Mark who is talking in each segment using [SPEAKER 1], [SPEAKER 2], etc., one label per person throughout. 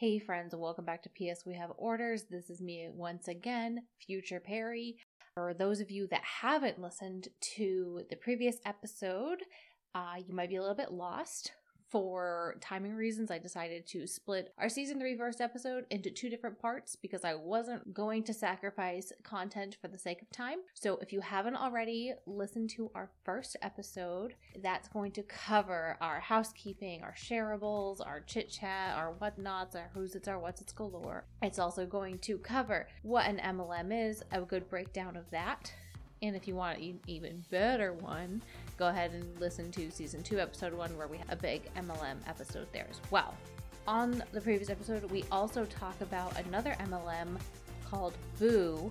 [SPEAKER 1] Hey, friends, welcome back to PS We Have Orders. This is me once again, Future Perry. For those of you that haven't listened to the previous episode, uh, you might be a little bit lost for timing reasons, I decided to split our season three first episode into two different parts because I wasn't going to sacrifice content for the sake of time. So if you haven't already listened to our first episode, that's going to cover our housekeeping, our shareables, our chit chat, our whatnots, our who's it's, our what's it's galore. It's also going to cover what an MLM is, a good breakdown of that. And if you want an even better one, go ahead and listen to season two, episode one, where we have a big MLM episode there as well. On the previous episode, we also talk about another MLM called Boo.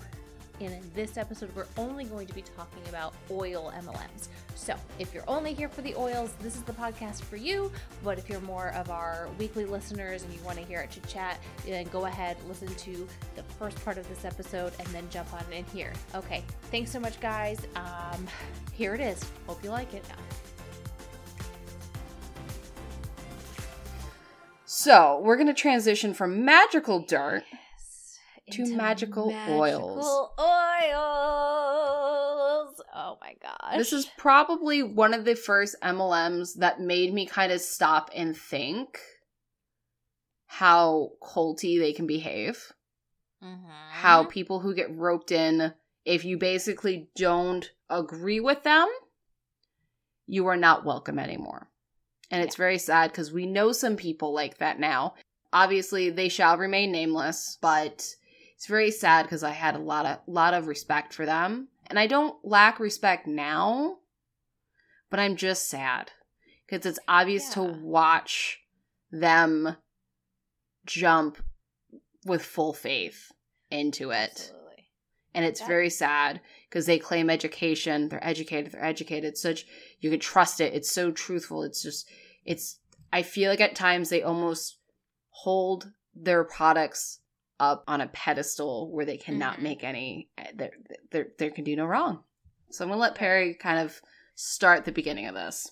[SPEAKER 1] In this episode, we're only going to be talking about oil MLMs. So, if you're only here for the oils, this is the podcast for you. But if you're more of our weekly listeners and you want to hear it chit chat, then go ahead, listen to the first part of this episode, and then jump on in here. Okay, thanks so much, guys. Um, here it is. Hope you like it.
[SPEAKER 2] So, we're going to transition from magical dirt to
[SPEAKER 1] Into
[SPEAKER 2] magical oils.
[SPEAKER 1] oils. Oh my gosh.
[SPEAKER 2] This is probably one of the first MLMs that made me kind of stop and think how culty they can behave.
[SPEAKER 1] Mhm.
[SPEAKER 2] How people who get roped in, if you basically don't agree with them, you are not welcome anymore. And it's very sad because we know some people like that now. Obviously, they shall remain nameless, but it's very sad because I had a lot of lot of respect for them, and I don't lack respect now, but I'm just sad because it's obvious to watch them jump with full faith into it.
[SPEAKER 1] Absolutely.
[SPEAKER 2] And it's
[SPEAKER 1] That-
[SPEAKER 2] very sad because they claim education. They're educated. They're educated. Such you can trust it. It's so truthful. It's just it's. I feel like at times they almost hold their products up on a pedestal where they cannot
[SPEAKER 1] Mhm.
[SPEAKER 2] make any. there they they can do no wrong. So I'm gonna let Perry kind of start the beginning of this.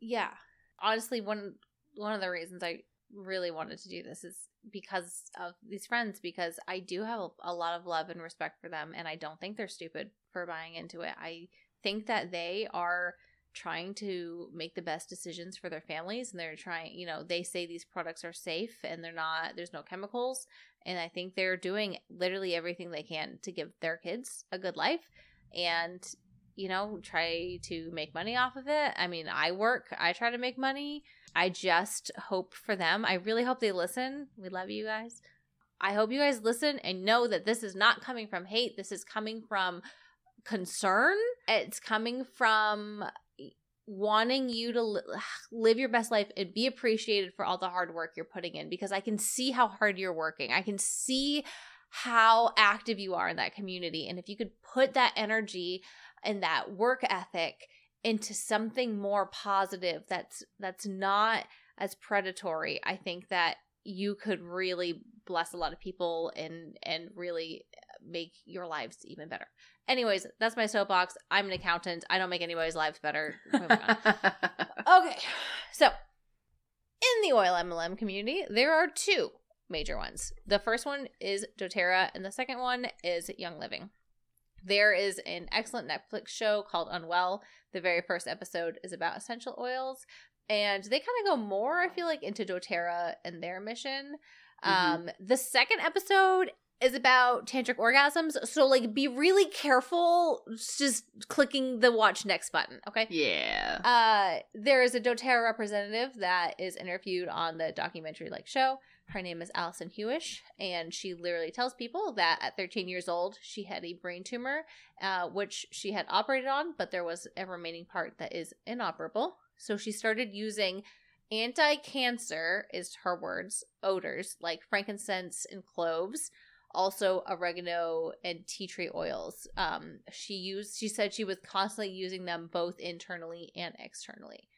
[SPEAKER 1] Yeah. Honestly, one one of the reasons I really wanted to do this is because of these friends because I do have a lot of love and respect for them and I don't think they're stupid for buying into it. I think that they are trying to make the best decisions for their families and they're trying, you know, they say these products are safe and they're not there's no chemicals and I think they're doing literally everything they can to give their kids a good life and you know, try to make money off of it. I mean, I work, I try to make money. I just hope for them. I really hope they listen. We love you guys. I hope you guys listen and know that this is not coming from hate. This is coming from concern. It's coming from wanting you to li- live your best life and be appreciated for all the hard work you're putting in because I can see how hard you're working. I can see how active you are in that community. And if you could put that energy and that work ethic into something more positive that's that's not as predatory, I think that you could really bless a lot of people and and really make your lives even better. Anyways, that's my soapbox. I'm an accountant. I don't make anybody's lives better. On. Okay, so in the oil MLM community, there are two major ones. The first one is doTERRA, and the second one is Young Living. There is an excellent Netflix show called Unwell. The very first episode is about essential oils, and they kind of go more, I feel like, into doTERRA and their mission.
[SPEAKER 2] Mhm.
[SPEAKER 1] Um, the second episode is about tantric orgasms, so like be really careful just clicking the watch next button, okay?
[SPEAKER 2] yeah.
[SPEAKER 1] Uh, there is a doTERRA representative that is interviewed on the documentary like show. Her name is Allison Hewish, and she literally tells people that at 13 years old, she had a brain tumor, uh, which she had operated on, but there was a remaining part that is inoperable. So she started using anti cancer, is her words, odors like frankincense and cloves also oregano and tea tree oils. Um, she used. She said she was constantly using them both internally and externally.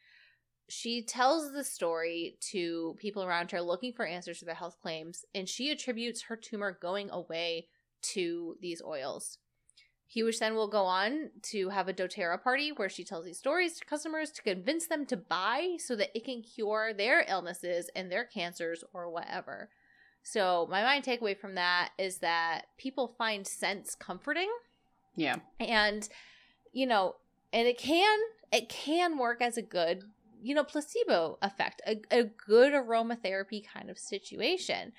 [SPEAKER 1] She tells the story to people around her looking for answers to their health claims, and she attributes her tumor going away to these oils. Hewish then will go on to have a doTERRA party where she tells these stories to customers to convince them to buy so that it can cure their illnesses and their cancers or whatever. So my mind takeaway from that is that people find scents comforting
[SPEAKER 2] Yeah.
[SPEAKER 1] and you know and it can it can work as a good you know placebo effect a, a good aromatherapy kind of situation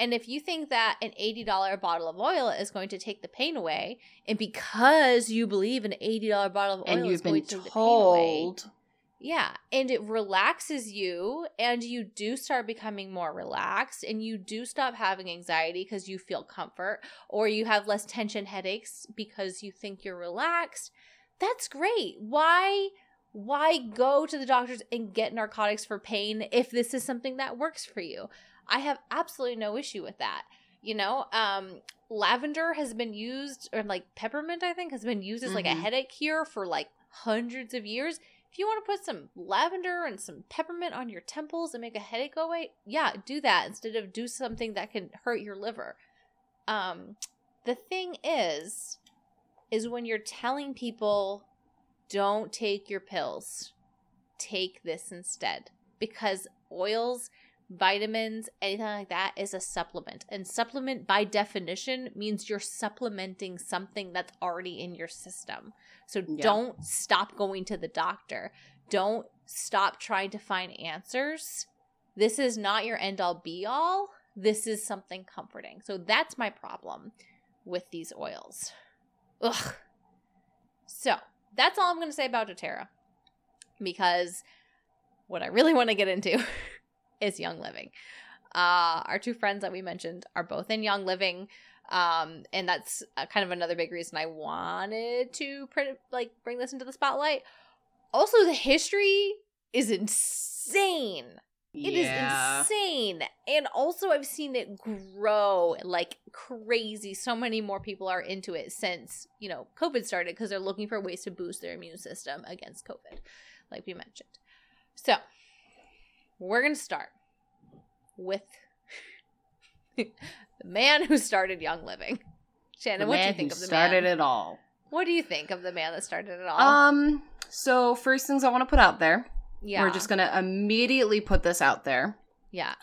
[SPEAKER 1] and if you think that an $80 bottle of oil is going to take the pain away and because you believe an $80 bottle of oil
[SPEAKER 2] And
[SPEAKER 1] is
[SPEAKER 2] you've
[SPEAKER 1] going
[SPEAKER 2] been
[SPEAKER 1] to take the pain away
[SPEAKER 2] told.
[SPEAKER 1] Yeah, and it relaxes you, and you do start becoming more relaxed, and you do stop having anxiety because you feel comfort, or you have less tension headaches because you think you're relaxed. That's great. Why? Why go to the doctors and get narcotics for pain if this is something that works for you? I have absolutely no issue with that. You know, um, lavender has been used, or like peppermint, I think, has been used as like a
[SPEAKER 2] Mhm.
[SPEAKER 1] headache cure for like hundreds of years you want to put some lavender and some peppermint on your temples and make a headache go away, yeah, do that instead of do something that can hurt your liver. Um, the thing is, is when you're telling people, don't take your pills, take this instead, because oils, vitamins, anything like that is a supplement, and supplement by definition means you're supplementing something that's already in your system. So
[SPEAKER 2] Yeah.
[SPEAKER 1] don't stop going to the doctor. Don't stop trying to find answers. This is not your end all be all. This is something comforting. So that's my problem with these oils. Ugh. So that's all I'm going to say about doTERRA. Because what I really want to get into is Young Living. Uh, our two friends that we mentioned are both in Young Living um and that's uh, kind of another big reason i wanted to print like bring this into the spotlight. Also the history is insane. It is
[SPEAKER 2] yeah.
[SPEAKER 1] insane. And also i've seen it grow like crazy. So many more people are into it since you know covid started because they're looking for ways to boost their immune system against covid like we mentioned. So we're gonna start with the man who started Young Living. Shannon, what do you think of the
[SPEAKER 2] started
[SPEAKER 1] man?
[SPEAKER 2] it all.
[SPEAKER 1] What do you think of the man that started it all?
[SPEAKER 2] Um. So first things I want to put out there.
[SPEAKER 1] yeah,
[SPEAKER 2] We're just gonna immediately put this out there.
[SPEAKER 1] yeah,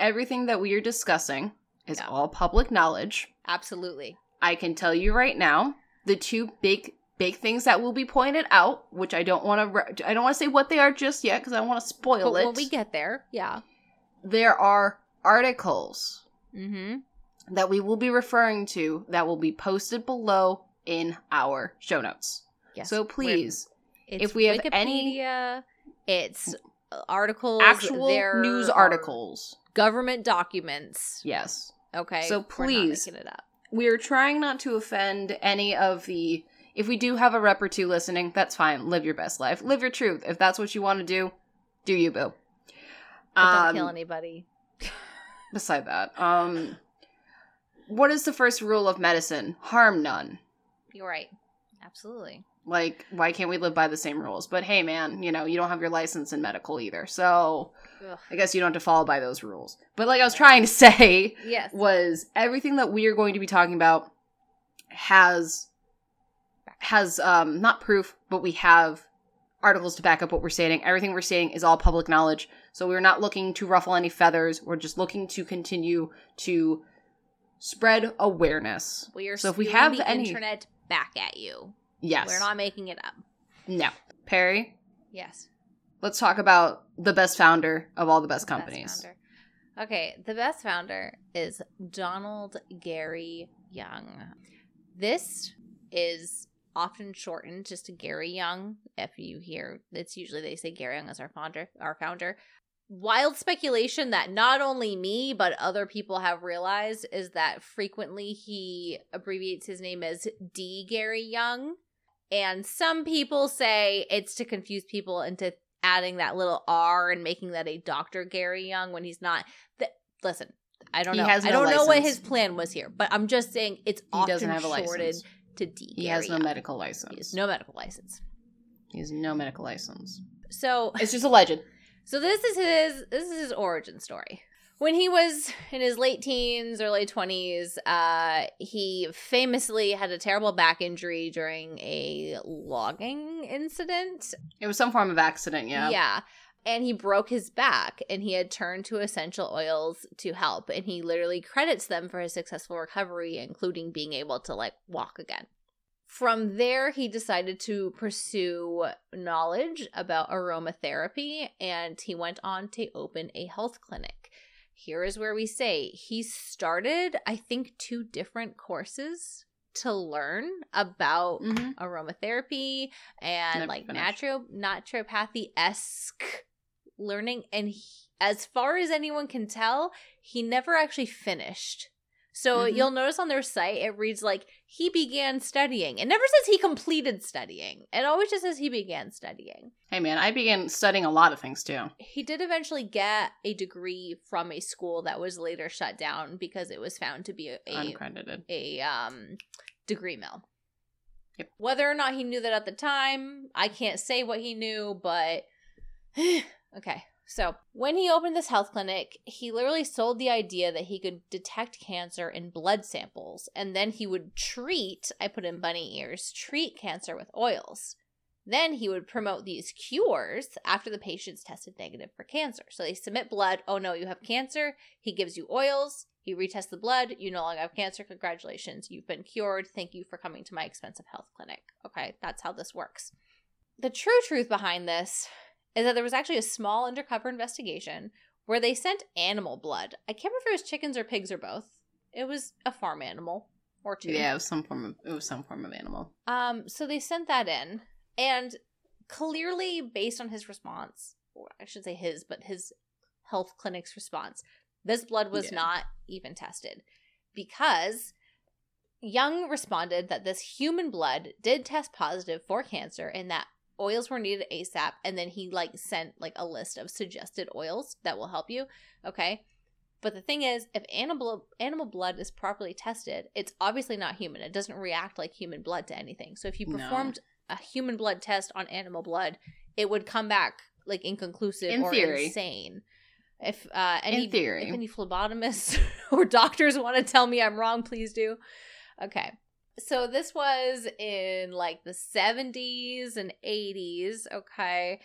[SPEAKER 2] Everything that we are discussing is
[SPEAKER 1] Yeah.
[SPEAKER 2] all public knowledge.
[SPEAKER 1] absolutely.
[SPEAKER 2] I can tell you right now, the two big big things that will be pointed out, which I don't want to re- I don't want to say what they are just yet because I want to spoil
[SPEAKER 1] But
[SPEAKER 2] it.
[SPEAKER 1] when we get there, yeah.
[SPEAKER 2] there are articles
[SPEAKER 1] Mm-hmm.
[SPEAKER 2] that we will be referring to that will be posted below in our show notes.
[SPEAKER 1] Yes.
[SPEAKER 2] so please,
[SPEAKER 1] it's
[SPEAKER 2] if we have any-
[SPEAKER 1] Wikipedia, it's uh, articles,
[SPEAKER 2] actual news articles.
[SPEAKER 1] government documents.
[SPEAKER 2] Yes.
[SPEAKER 1] Okay,
[SPEAKER 2] So please,
[SPEAKER 1] up.
[SPEAKER 2] We're trying not to offend any of the if we do have a rep or two listening, that's fine. Live your best life. Live your truth. If that's what you want to do, do you, boo.
[SPEAKER 1] But don't
[SPEAKER 2] Um,
[SPEAKER 1] kill anybody.
[SPEAKER 2] beside that, um what is the first rule of medicine? Harm none.
[SPEAKER 1] You're right. Absolutely.
[SPEAKER 2] Like, why can't we live by the same rules? But hey, man, you know, you don't have your license in medical either. So
[SPEAKER 1] Ugh.
[SPEAKER 2] I guess you don't have to follow by those rules. But like I was trying to say,
[SPEAKER 1] Yes.
[SPEAKER 2] was everything that we are going to be talking about has has um not proof, but we have articles to back up what we're stating. Everything we're stating is all public knowledge. So we're not looking to ruffle any feathers. We're just looking to continue to spread awareness.
[SPEAKER 1] We are
[SPEAKER 2] So if we have
[SPEAKER 1] the
[SPEAKER 2] any-
[SPEAKER 1] internet back at you.
[SPEAKER 2] Yes.
[SPEAKER 1] We're not making it up.
[SPEAKER 2] No. Perry,
[SPEAKER 1] Yes.
[SPEAKER 2] let's talk about the best founder of all the best
[SPEAKER 1] Best
[SPEAKER 2] companies.
[SPEAKER 1] founder. Okay, the best founder is Donald Gary Young. This is often shortened just to Gary Young. If you hear, it's usually they say Gary Young as our founder. Our founder. Wild speculation that not only me but other people have realized is that frequently he abbreviates his name as D. Gary Young, and some people say it's to confuse people into adding that little R and making that a Dr. Gary Young when he's not. Th- listen, I don't
[SPEAKER 2] He
[SPEAKER 1] know.
[SPEAKER 2] has
[SPEAKER 1] I don't know what his plan was here, but I'm just saying it's
[SPEAKER 2] He
[SPEAKER 1] often
[SPEAKER 2] doesn't have a
[SPEAKER 1] shorted
[SPEAKER 2] license.
[SPEAKER 1] to D.
[SPEAKER 2] He
[SPEAKER 1] Gary
[SPEAKER 2] has no
[SPEAKER 1] Young.
[SPEAKER 2] medical
[SPEAKER 1] He
[SPEAKER 2] license.
[SPEAKER 1] has no medical license.
[SPEAKER 2] He has no medical license.
[SPEAKER 1] So
[SPEAKER 2] It's just a legend.
[SPEAKER 1] So this is his this is his origin story. When he was in his late teens, early 20s, uh, he famously had a terrible back injury during a logging incident.
[SPEAKER 2] It was some form of accident, yeah.
[SPEAKER 1] Yeah. and he broke his back and he had turned to essential oils to help and he literally credits them for his successful recovery including being able to like walk again from there he decided to pursue knowledge about aromatherapy and he went on to open a health clinic here is where we say he started i think two different courses to learn about
[SPEAKER 2] hmm
[SPEAKER 1] aromatherapy and
[SPEAKER 2] Never
[SPEAKER 1] like
[SPEAKER 2] finished.
[SPEAKER 1] naturo naturopathy esque learning. And he, as far as anyone can tell, he never actually finished. So
[SPEAKER 2] Mhm.
[SPEAKER 1] you'll notice on their site it reads like he began studying. It never says he completed studying. It always just says he began studying.
[SPEAKER 2] Hey man, I began studying a lot of things too.
[SPEAKER 1] He did eventually get a degree from a school that was later shut down because it was found to be a, a
[SPEAKER 2] Uncredited.
[SPEAKER 1] a um degree mill.
[SPEAKER 2] Yep.
[SPEAKER 1] Whether or not he knew that at the time, I can't say what he knew, but okay. So, when he opened this health clinic, he literally sold the idea that he could detect cancer in blood samples and then he would treat, I put in bunny ears, treat cancer with oils. Then he would promote these cures after the patient's tested negative for cancer. So they submit blood. Oh no, you have cancer. He gives you oils. He retests the blood. You no longer have cancer. Congratulations. You've been cured. Thank you for coming to my expensive health clinic. Okay, that's how this works. The true truth behind this is that there was actually a small undercover investigation where they sent animal blood. I can't remember if it was chickens or pigs or both. It was a farm animal or two.
[SPEAKER 2] Yeah, it was some form of it was some form of animal.
[SPEAKER 1] Um, so they sent that in, and clearly, based on his response, or I should say his, but his health clinic's response, this blood was
[SPEAKER 2] Yeah.
[SPEAKER 1] not even tested because Young responded that this human blood did test positive for cancer and that oils were needed ASAP. And then he like sent like a list of suggested oils that will help you. Okay. But the thing is, if animal animal blood is properly tested, it's obviously not human. It doesn't react like human blood to anything. So if you
[SPEAKER 2] No.
[SPEAKER 1] performed a human blood test on animal blood, it would come back like inconclusive
[SPEAKER 2] In
[SPEAKER 1] or
[SPEAKER 2] theory.
[SPEAKER 1] insane. If uh, any
[SPEAKER 2] In theory.
[SPEAKER 1] if any phlebotomists or doctors want to tell me I'm wrong, please do. Okay. So this was in like the 70s and 80s, okay?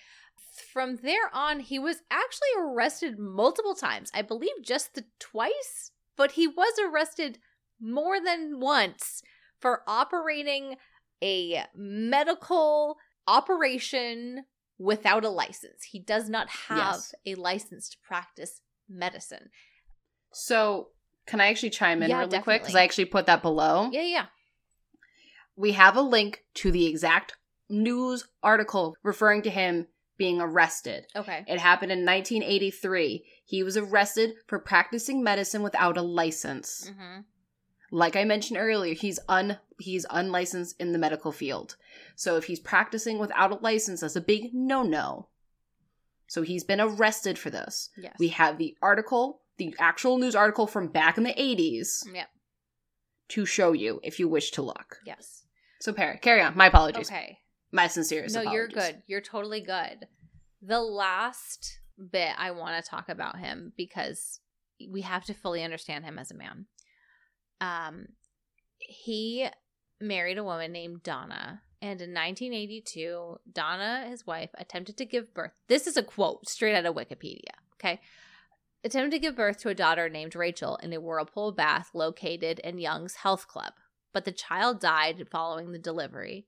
[SPEAKER 1] From there on, he was actually arrested multiple times. I believe just the twice, but he was arrested more than once for operating a medical operation without a license. He does not have
[SPEAKER 2] Yes.
[SPEAKER 1] a license to practice medicine.
[SPEAKER 2] So can I actually chime in
[SPEAKER 1] Yeah,
[SPEAKER 2] really quick? Because. I actually put that below.
[SPEAKER 1] Yeah, yeah.
[SPEAKER 2] We have a link to the exact news article referring to him being arrested.
[SPEAKER 1] Okay.
[SPEAKER 2] It happened in 1983. He was arrested for practicing medicine without a license.
[SPEAKER 1] Mm-hmm.
[SPEAKER 2] Like I mentioned earlier, he's un he's unlicensed in the medical field. So if he's practicing without a license, that's a big no-no. So he's been arrested for this.
[SPEAKER 1] Yes.
[SPEAKER 2] We have the article, the actual news article from back in the 80s
[SPEAKER 1] Yep.
[SPEAKER 2] to show you if you wish to look.
[SPEAKER 1] Yes.
[SPEAKER 2] So Perry, carry on. My apologies.
[SPEAKER 1] Okay.
[SPEAKER 2] My sincerest
[SPEAKER 1] No, you're good. You're totally good. The last bit I want to talk about him because we have to fully understand him as a man. Um, he married a woman named Donna, and in 1982, Donna, his wife, attempted to give birth. This is a quote straight out of Wikipedia. Okay. Attempted to give birth to a daughter named Rachel in a whirlpool bath located in Young's Health Club, but the child died following the delivery.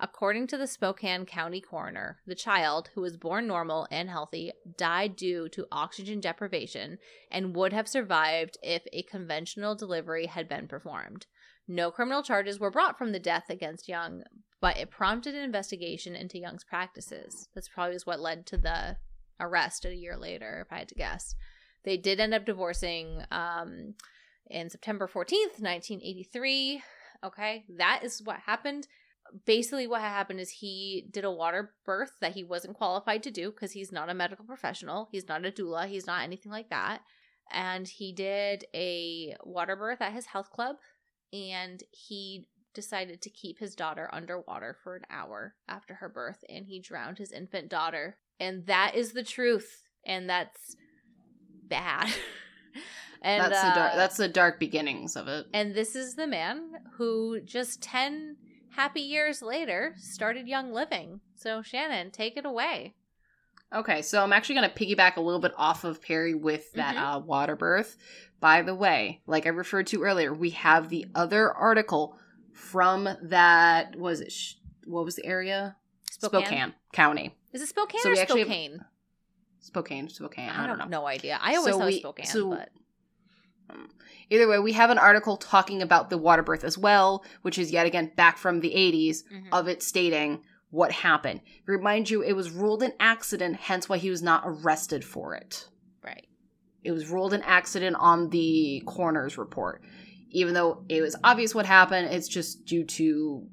[SPEAKER 1] According to the Spokane County coroner, the child, who was born normal and healthy, died due to oxygen deprivation and would have survived if a conventional delivery had been performed. No criminal charges were brought from the death against Young, but it prompted an investigation into Young's practices. That's probably what led to the arrest a year later, if I had to guess. They did end up divorcing um, in September 14th, 1983. Okay, that is what happened. Basically what happened is he did a water birth that he wasn't qualified to do because he's not a medical professional. He's not a doula. He's not anything like that. And he did a water birth at his health club and he decided to keep his daughter underwater for an hour after her birth and he drowned his infant daughter. And that is the truth and that's bad and
[SPEAKER 2] that's the dark
[SPEAKER 1] uh,
[SPEAKER 2] that's the dark beginnings of it.
[SPEAKER 1] and this is the man who just 10 happy years later started Young Living. So, Shannon, take it away.
[SPEAKER 2] Okay, so I'm actually going to piggyback a little bit off of Perry with that
[SPEAKER 1] Mhm.
[SPEAKER 2] uh, water birth. By the way, like I referred to earlier, we have the other article from that. Was it? Sh- what was the area?
[SPEAKER 1] Spokane.
[SPEAKER 2] County.
[SPEAKER 1] Is it Spokane
[SPEAKER 2] So
[SPEAKER 1] or
[SPEAKER 2] actually have-
[SPEAKER 1] Spokane?
[SPEAKER 2] Spokane.
[SPEAKER 1] I,
[SPEAKER 2] I,
[SPEAKER 1] don't
[SPEAKER 2] don't
[SPEAKER 1] know. No idea. I always
[SPEAKER 2] So
[SPEAKER 1] thought
[SPEAKER 2] we-
[SPEAKER 1] Spokane,
[SPEAKER 2] so-
[SPEAKER 1] but
[SPEAKER 2] Either way, we have an article talking about the water birth as well, which is yet again back from the 80s
[SPEAKER 1] Mhm.
[SPEAKER 2] of it stating what happened. Remind you, it was ruled an accident, hence why he was not arrested for it.
[SPEAKER 1] right.
[SPEAKER 2] It was ruled an accident on the coroner's report. Even though it was obvious what happened, it's just due to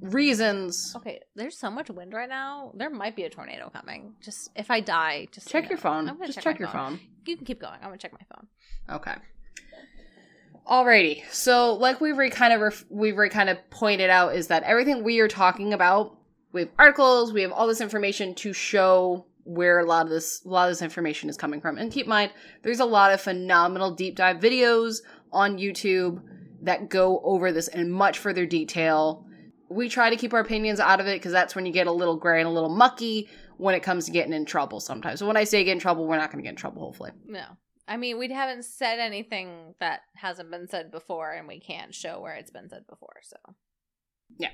[SPEAKER 2] reasons.
[SPEAKER 1] Okay, there's so much wind right now. There might be a tornado coming. Just if I die, just
[SPEAKER 2] Check
[SPEAKER 1] you
[SPEAKER 2] your phone.
[SPEAKER 1] I'm gonna
[SPEAKER 2] Just
[SPEAKER 1] check,
[SPEAKER 2] check, your phone.
[SPEAKER 1] You can keep going. I'm gonna check my phone.
[SPEAKER 2] Okay. Alrighty. So, like we've already kind of ref- we've already kind of pointed out, is that everything we are talking about, we have articles, we have all this information to show where a lot of this a lot of this information is coming from. And keep in mind, there's a lot of phenomenal deep dive videos on YouTube that go over this in much further detail. We try to keep our opinions out of it because that's when you get a little gray and a little mucky when it comes to getting in trouble sometimes. So when I say get in trouble, we're not going to get in trouble, hopefully.
[SPEAKER 1] No. I mean, we haven't said anything that hasn't been said before, and we can't show where it's been said before. So, Yeah.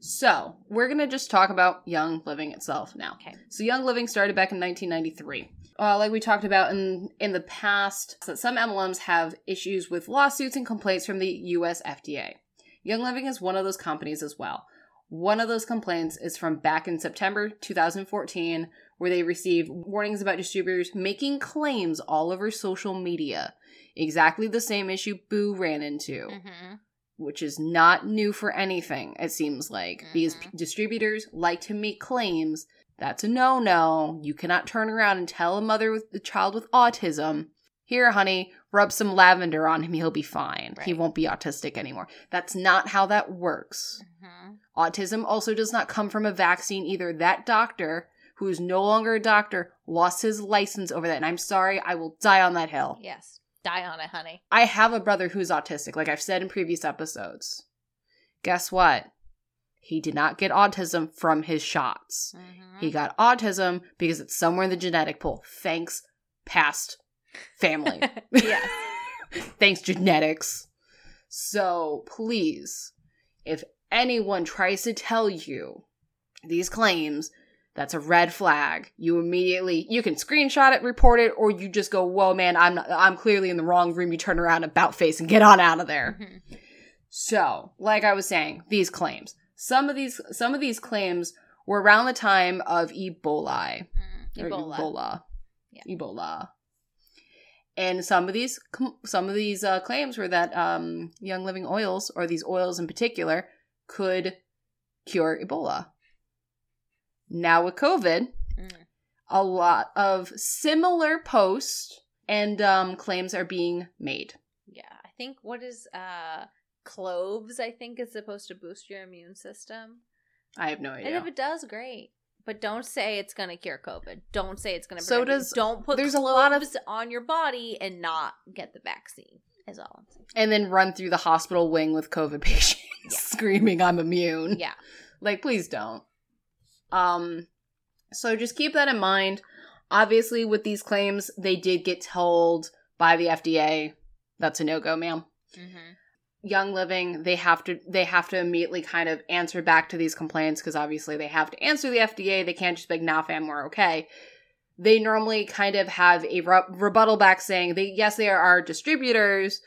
[SPEAKER 2] So, we're going to just talk about Young Living itself now.
[SPEAKER 1] Okay.
[SPEAKER 2] So, Young Living started back in 1993. Uh, like we talked about in, in the past, some MLMs have issues with lawsuits and complaints from the US FDA. Young Living is one of those companies as well. One of those complaints is from back in September 2014, where they received warnings about distributors making claims all over social media. Exactly the same issue Boo ran into
[SPEAKER 1] Mhm.
[SPEAKER 2] which is not new for anything, it seems like. Because
[SPEAKER 1] Mhm.
[SPEAKER 2] p- distributors like to make claims. That's a no no. You cannot turn around and tell a mother with a child with autism, here, honey, rub some lavender on him, he'll be fine. He won't be autistic anymore. That's not how that works.
[SPEAKER 1] Mhm.
[SPEAKER 2] Autism also does not come from a vaccine either. That doctor, who is no longer a doctor, lost his license over that. And I'm sorry, I will die on that hill.
[SPEAKER 1] yes, die on it, honey.
[SPEAKER 2] I have a brother who's autistic, like I've said in previous episodes. Guess what? He did not get autism from his shots.
[SPEAKER 1] Mhm.
[SPEAKER 2] He got autism because it's somewhere in the genetic pool. Thanks, past family.
[SPEAKER 1] yes.
[SPEAKER 2] Thanks, genetics. So please, if anyone tries to tell you these claims, that's a red flag. You immediately you can screenshot it, report it, or you just go, "Whoa, man, I'm not, I'm clearly in the wrong room." You turn around, about face, and get on out of there.
[SPEAKER 1] Mhm.
[SPEAKER 2] So, like I was saying, these claims. Some of these some of these claims were around the time of Ebola. Or
[SPEAKER 1] Ebola.
[SPEAKER 2] Ebola.
[SPEAKER 1] Yeah.
[SPEAKER 2] Ebola. And some of these some of these uh, claims were that um, Young Living oils, or these oils in particular, could cure Ebola. Now with COVID,
[SPEAKER 1] Mm.
[SPEAKER 2] a lot of similar posts and um, claims are being made.
[SPEAKER 1] Yeah, I think what is uh cloves? I think is supposed to boost your immune system,
[SPEAKER 2] I have no idea.
[SPEAKER 1] and if it does, great. But don't say it's gonna cure COVID. Don't say it's gonna.
[SPEAKER 2] So
[SPEAKER 1] prevent it.
[SPEAKER 2] does-
[SPEAKER 1] Don't put
[SPEAKER 2] there's
[SPEAKER 1] there's
[SPEAKER 2] a lot of-
[SPEAKER 1] on your body and not get the vaccine. Is all I'm saying.
[SPEAKER 2] and then run through the hospital wing with COVID patients
[SPEAKER 1] Yeah.
[SPEAKER 2] screaming, I'm immune.
[SPEAKER 1] Yeah.
[SPEAKER 2] Like, please don't. Um, so just keep that in mind. Obviously, with these claims, they did get told by the FDA that's a no go, ma'am.
[SPEAKER 1] Mm-hmm.
[SPEAKER 2] Young Living, they have to they have to immediately kind of answer back to these complaints because obviously they have to answer the FDA. They can't just be like, "Nah, fam, we're okay." They normally kind of have a re- rebuttal back saying, "They yes, they are our distributors,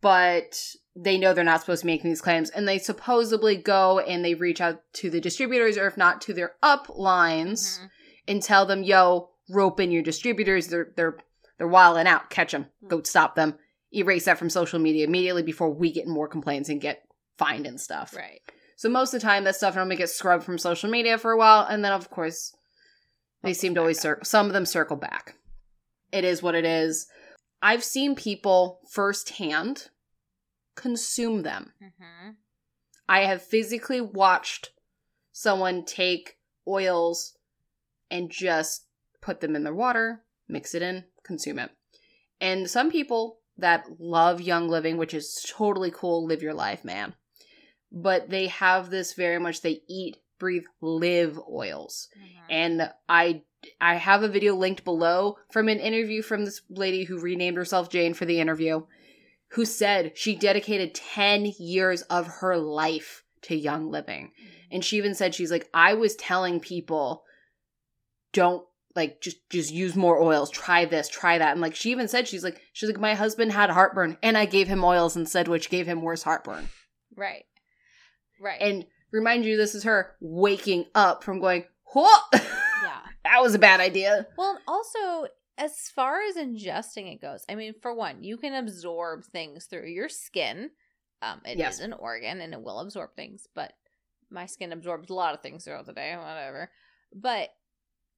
[SPEAKER 2] but they know they're not supposed to be making these claims." And they supposedly go and they reach out to the distributors, or if not, to their up lines
[SPEAKER 1] Mm-hmm.
[SPEAKER 2] and tell them, "Yo, rope in your distributors. They're they're they're wilding out. Catch them. Go stop them. Erase that from social media immediately before we get more complaints and get fined and stuff."
[SPEAKER 1] Right.
[SPEAKER 2] So most of the time, that stuff normally gets scrubbed from social media for a while, and then of course, they seem to always circle. Some of them circle back. It is what it is. I've seen people firsthand consume them.
[SPEAKER 1] Mm-hmm.
[SPEAKER 2] I have physically watched someone take oils and just put them in their water, mix it in, consume it. And some people that love Young Living, which is totally cool, live your life, man. But they have this very much, they eat, breathe, live oils.
[SPEAKER 1] Mm-hmm.
[SPEAKER 2] And I I have a video linked below from an interview from this lady who renamed herself Jane for the interview, who said she dedicated 10 years of her life to Young Living. And she even said, she's like, I was telling people, don't like just just use more oils try this try that and like she even said she's like she's like my husband had heartburn and i gave him oils instead which gave him worse heartburn
[SPEAKER 1] Right. Right.
[SPEAKER 2] and remind you this is her waking up from going what
[SPEAKER 1] yeah.
[SPEAKER 2] that was a bad idea
[SPEAKER 1] Well, also as far as ingesting it goes, I mean, for one, you can absorb things through your skin. Um, it is
[SPEAKER 2] Yes.
[SPEAKER 1] an organ and it will absorb things, but my skin absorbs a lot of things throughout the day, whatever. But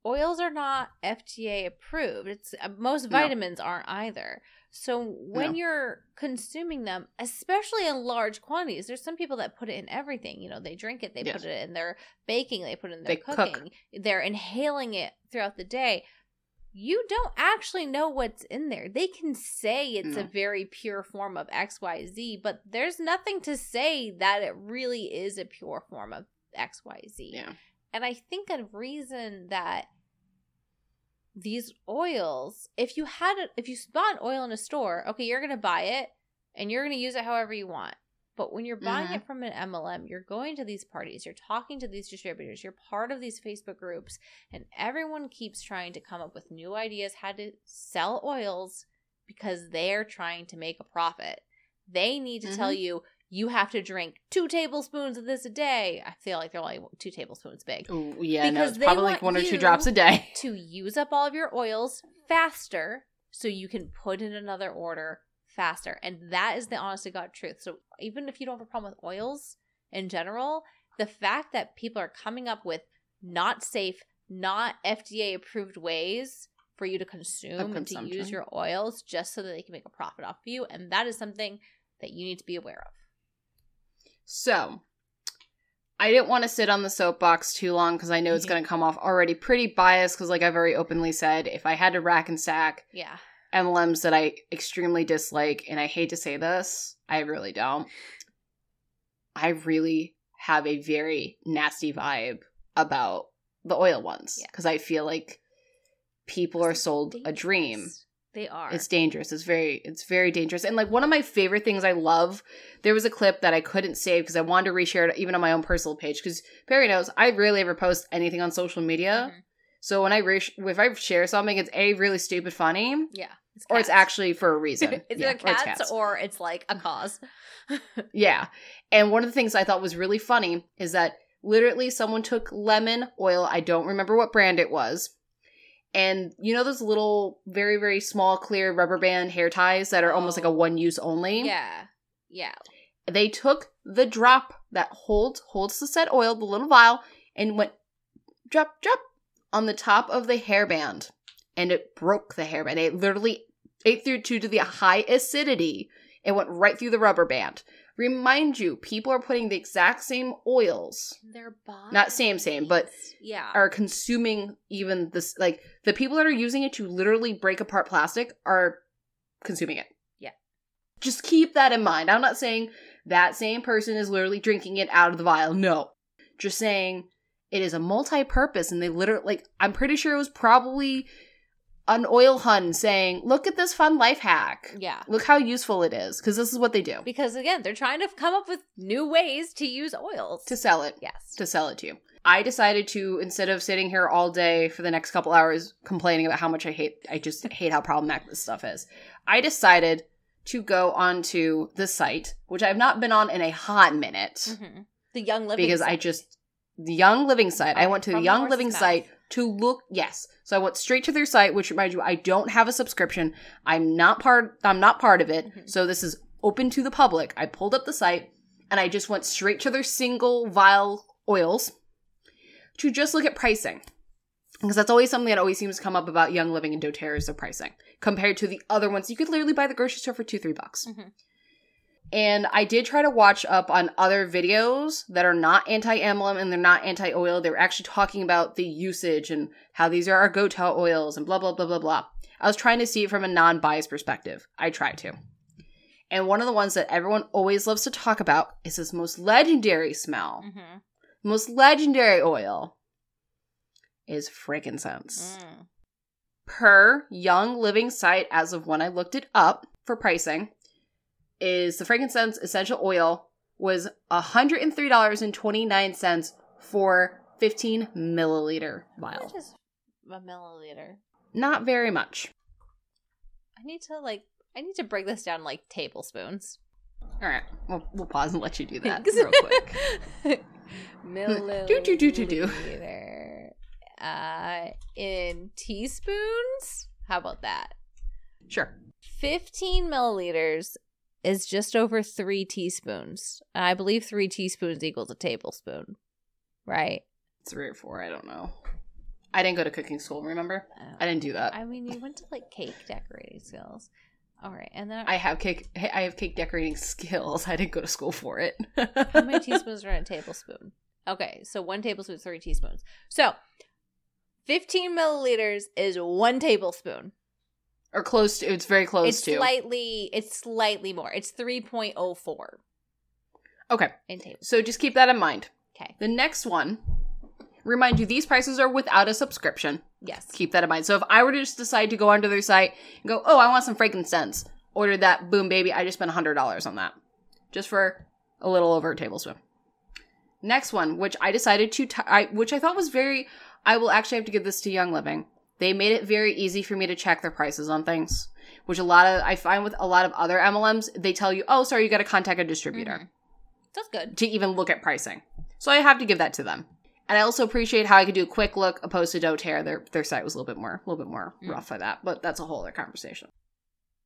[SPEAKER 1] oils are not FDA approved. It's uh, most
[SPEAKER 2] No.
[SPEAKER 1] vitamins aren't either. So when
[SPEAKER 2] No.
[SPEAKER 1] you're consuming them, especially in large quantities, there's some people that put it in everything. You know, they drink it, they
[SPEAKER 2] Yes.
[SPEAKER 1] put it in their baking, they put it in their
[SPEAKER 2] They cook.
[SPEAKER 1] cooking, they're inhaling it throughout the day. You don't actually know what's in there. They can say it's a very pure form of XYZ, but there's nothing to say that it really is a pure form of XYZ.
[SPEAKER 2] yeah
[SPEAKER 1] And I think a reason that these oils, if you had it, if you bought an oil in a store, okay, you're going to buy it and you're going to use it however you want. But when you're buying
[SPEAKER 2] Mhm.
[SPEAKER 1] it from an MLM, you're going to these parties, you're talking to these distributors, you're part of these Facebook groups, and everyone keeps trying to come up with new ideas how to sell oils because they're trying to make a profit. They need to tell
[SPEAKER 2] Mhm.
[SPEAKER 1] you you have to drink two tablespoons of this a day. I feel like they're only two tablespoons big
[SPEAKER 2] Ooh, yeah no
[SPEAKER 1] Because
[SPEAKER 2] it's probably like one or two drops a day
[SPEAKER 1] to use up all of your oils faster so you can put in another order faster. And that is the honest to God truth. So even if you don't have a problem with oils in general, the fact that people are coming up with not safe, not FDA approved ways for you to consume and to use your oils just so that they can make a profit off of you. And that is something that you need to be aware of.
[SPEAKER 2] So, I didn't want to sit on the soapbox too long because I know it's
[SPEAKER 1] Mhm.
[SPEAKER 2] going to come off already pretty biased. Because, like I very openly said, if I had to rack and sack
[SPEAKER 1] Yeah.
[SPEAKER 2] MLMs that I extremely dislike, and I hate to say this, I really don't. I really have a very nasty vibe about the oil ones
[SPEAKER 1] Yeah.
[SPEAKER 2] because I feel like people are sold a dream.
[SPEAKER 1] They are.
[SPEAKER 2] It's dangerous. It's very it's very dangerous. And like one of my favorite things I love, there was a clip that I couldn't save because I wanted to reshare it even on my own personal page because Perry knows I rarely ever post anything on social media.
[SPEAKER 1] Mhm.
[SPEAKER 2] So when I re- if I share something, it's a really stupid funny,
[SPEAKER 1] Yeah. It's
[SPEAKER 2] or it's actually for a reason.
[SPEAKER 1] it's
[SPEAKER 2] Yeah,
[SPEAKER 1] either
[SPEAKER 2] or it's
[SPEAKER 1] cats, or it's like a cause.
[SPEAKER 2] Yeah. And one of the things I thought was really funny is that literally someone took lemon oil, I don't remember what brand it was. And you know those little very very small clear rubber band hair ties that are almost like a
[SPEAKER 1] Oh.
[SPEAKER 2] one use only?
[SPEAKER 1] yeah. Yeah.
[SPEAKER 2] They took the drop that holds holds the said oil, the little vial, and went drop drop on the top of the hairband. And it broke the hairband. It literally ate through to the high acidity. It went right through the rubber band. Remind you, people are putting the exact same oils,
[SPEAKER 1] Their bodies.
[SPEAKER 2] Not same, same, but
[SPEAKER 1] yeah.
[SPEAKER 2] are consuming even this like the people that are using it to literally break apart plastic are consuming it.
[SPEAKER 1] Yeah.
[SPEAKER 2] Just keep that in mind. I'm not saying that same person is literally drinking it out of the vial. No. Just saying it is a multi-purpose and they literally like I'm pretty sure it was probably an oil hun saying, "Look at this fun life hack.
[SPEAKER 1] yeah.
[SPEAKER 2] Look how useful it is." Cuz this is what they do
[SPEAKER 1] Because again, they're trying to come up with new ways to use oils.
[SPEAKER 2] to sell it.
[SPEAKER 1] yes.
[SPEAKER 2] to sell it to you. I decided to instead of sitting here all day for the next couple hours complaining about how much I hate I just hate how problematic this stuff is. I decided to go onto the site, which I've not been on in a hot minute
[SPEAKER 1] Mhm. The Young Living.
[SPEAKER 2] because I just the Young Living site. I went to the Young Living
[SPEAKER 1] mouth.
[SPEAKER 2] site to look yes. So I went straight to their site, which reminds you I don't have a subscription. I'm not part I'm not part of it.
[SPEAKER 1] Mhm.
[SPEAKER 2] So this is open to the public. I pulled up the site and I just went straight to their single vial oils to just look at pricing. Because that's always something that always seems to come up about Young Living and doTERRA is their pricing. Compared to the other ones, you could literally buy the grocery store for two, three bucks.
[SPEAKER 1] Mhm.
[SPEAKER 2] And I did try to watch up on other videos that are not anti-MLM and they're not anti-oil. They were actually talking about the usage and how these are our go-to oils and blah blah blah blah blah. I was trying to see it from a non-biased perspective. I tried to. And one of the ones that everyone always loves to talk about is this most legendary smell,
[SPEAKER 1] Mhm.
[SPEAKER 2] most legendary oil. is frankincense.
[SPEAKER 1] Mm.
[SPEAKER 2] Per Young Living site, as of when I looked it up for pricing, is the frankincense essential oil was $103.29 for 15 milliliter vial.
[SPEAKER 1] a milliliter?
[SPEAKER 2] Not very much.
[SPEAKER 1] I need to like. I need to break this down like tablespoons.
[SPEAKER 2] All right, we'll, we'll pause and let you do that real quick.
[SPEAKER 1] Milliliter.
[SPEAKER 2] Do, do, do, do, do.
[SPEAKER 1] Uh, in teaspoons. How about that?
[SPEAKER 2] Sure.
[SPEAKER 1] 15 milliliters is just over three teaspoons. And I believe three teaspoons equals a tablespoon. Right?
[SPEAKER 2] Three or four, I don't know. I didn't go to cooking school, remember? I didn't do that.
[SPEAKER 1] I mean, you went to like cake decorating skills. All right. And then
[SPEAKER 2] I have cake. I have cake decorating skills. I didn't go to school for it.
[SPEAKER 1] how many teaspoons are in a tablespoon? Okay. So one tablespoon is three teaspoons. So 15 milliliters is one tablespoon.
[SPEAKER 2] Or close to? It's very close
[SPEAKER 1] it's
[SPEAKER 2] to.
[SPEAKER 1] slightly, it's slightly more. It's 3.04
[SPEAKER 2] okay,
[SPEAKER 1] in tablespoons.
[SPEAKER 2] so just keep that in mind.
[SPEAKER 1] Okay.
[SPEAKER 2] The next one, remind you, these prices are without a subscription.
[SPEAKER 1] Yes.
[SPEAKER 2] Keep that in mind. So if I were to just decide to go onto their site and go, oh, I want some frankincense, order that, boom, baby, I just spent hundred dollars on that, just for a little over a tablespoon. Next one, which I decided to, t- I, which I thought was very, I will actually have to give this to Young Living. They made it very easy for me to check their prices on things, which a lot of I find with a lot of other MLMs, they tell you, oh, sorry, you got to contact a distributor
[SPEAKER 1] Mhm. That's good.
[SPEAKER 2] to even look at pricing. So I have to give that to them. And I also appreciate how I could do a quick look opposed to doTERRA. Their their site was a little bit more a little bit more
[SPEAKER 1] Mm.
[SPEAKER 2] rough for that, but that's a whole other conversation.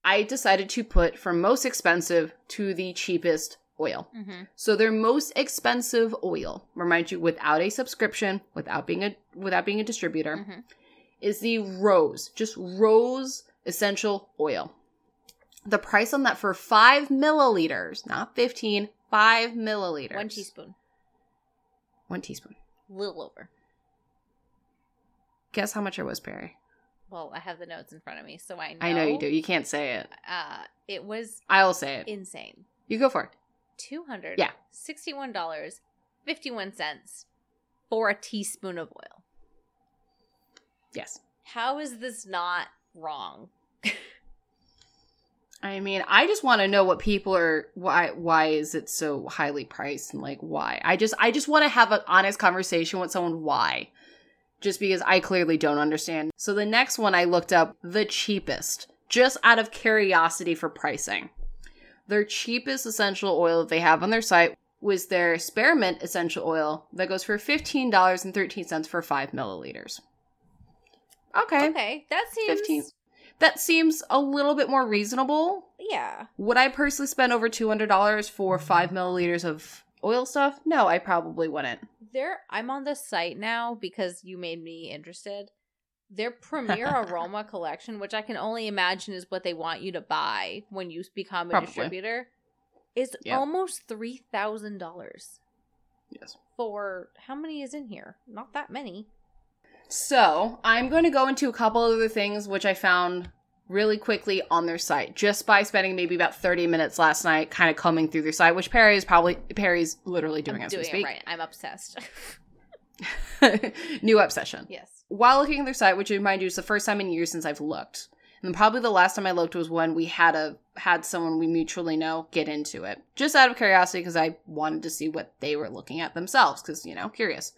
[SPEAKER 2] I decided to put from most expensive to the cheapest oil.
[SPEAKER 1] Mm-hmm.
[SPEAKER 2] So their most expensive oil, remind you, without a subscription, without being a without being a distributor,
[SPEAKER 1] Mhm.
[SPEAKER 2] Is the rose, just rose essential oil. The price on that for five milliliters, not fifteen, five milliliters.
[SPEAKER 1] One teaspoon.
[SPEAKER 2] One teaspoon.
[SPEAKER 1] A Little over.
[SPEAKER 2] Guess how much it was, Perry?
[SPEAKER 1] Well, I have the notes in front of me, so I know.
[SPEAKER 2] I know you do. You can't say it.
[SPEAKER 1] Uh, it was
[SPEAKER 2] I'll say it.
[SPEAKER 1] insane.
[SPEAKER 2] You go for it.
[SPEAKER 1] Two hundred.
[SPEAKER 2] Yeah.
[SPEAKER 1] Sixty-one dollars, fifty-one cents for a teaspoon of oil.
[SPEAKER 2] Yes.
[SPEAKER 1] How is this not wrong?
[SPEAKER 2] I mean, I just want to know what people are why why is it so highly priced and like why. I just I just want to have an honest conversation with someone why. Just because I clearly don't understand. So the next one I looked up the cheapest just out of curiosity for pricing. Their cheapest essential oil that they have on their site was their spearmint essential oil that goes for $15.13 for 5 milliliters. Okay.
[SPEAKER 1] Okay, that seems
[SPEAKER 2] 15. That seems a little bit more reasonable.
[SPEAKER 1] Yeah.
[SPEAKER 2] Would I personally spend over $200 for mm-hmm. 5 milliliters of oil stuff? No, I probably wouldn't.
[SPEAKER 1] There, I'm on the site now because you made me interested. Their premier aroma collection, which I can only imagine is what they want you to buy when you become a
[SPEAKER 2] Probably.
[SPEAKER 1] distributor, is
[SPEAKER 2] Yeah.
[SPEAKER 1] almost three thousand dollars
[SPEAKER 2] Yes.
[SPEAKER 1] for how many is in here? Not that many.
[SPEAKER 2] So, I'm going to go into a couple other things which I found really quickly on their site just by spending maybe about 30 minutes last night kind of combing through their site, which Perry is probably, Perry's literally doing
[SPEAKER 1] I'm
[SPEAKER 2] as
[SPEAKER 1] doing
[SPEAKER 2] we
[SPEAKER 1] it
[SPEAKER 2] speak.
[SPEAKER 1] right. I'm obsessed.
[SPEAKER 2] New obsession.
[SPEAKER 1] yes.
[SPEAKER 2] while looking at their site, which remind you is the first time in years since I've looked. And probably the last time I looked was when we had a had someone we mutually know get into it. Just out of curiosity because I wanted to see what they were looking at themselves cuz you know, curious.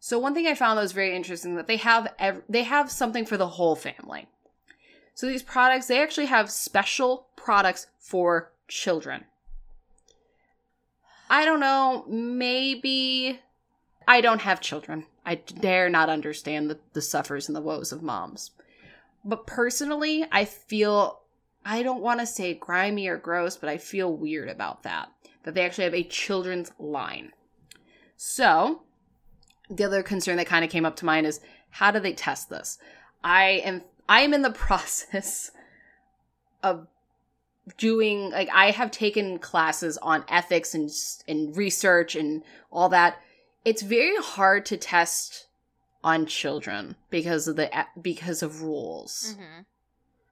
[SPEAKER 2] So one thing I found that was very interesting that they have ev- they have something for the whole family. So these products, they actually have special products for children. I don't know, maybe I don't have children. I dare not understand the, the suffers and the woes of moms. But personally, I feel I don't want to say grimy or gross, but I feel weird about that. That they actually have a children's line. So, the other concern that kind of came up to mind is how do they test this? I am I am in the process of doing like I have taken classes on ethics and and research and all that. It's very hard to test on children because of the because of rules.
[SPEAKER 1] Mm-hmm.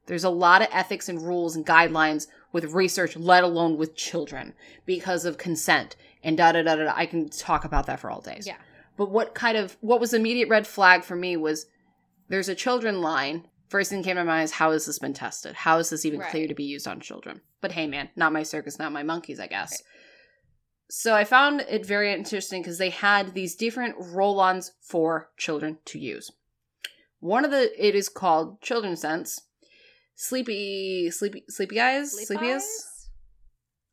[SPEAKER 2] There's a lot of ethics and rules and guidelines with research, let alone with children, because of consent and da da da da. da. I can talk about that for all days.
[SPEAKER 1] Yeah.
[SPEAKER 2] But what kind of what was immediate red flag for me was there's a children line. First thing came to mind is how has this been tested? How is this even
[SPEAKER 1] Right.
[SPEAKER 2] clear to be used on children? But hey, man, not my circus, not my monkeys, I guess. So I found it very interesting because they had these different roll-ons for children to use. One of the it is called Children's Sense. Sleepy, sleepy, sleepy eyes,
[SPEAKER 1] Sleep
[SPEAKER 2] sleepy eyes.
[SPEAKER 1] eyes?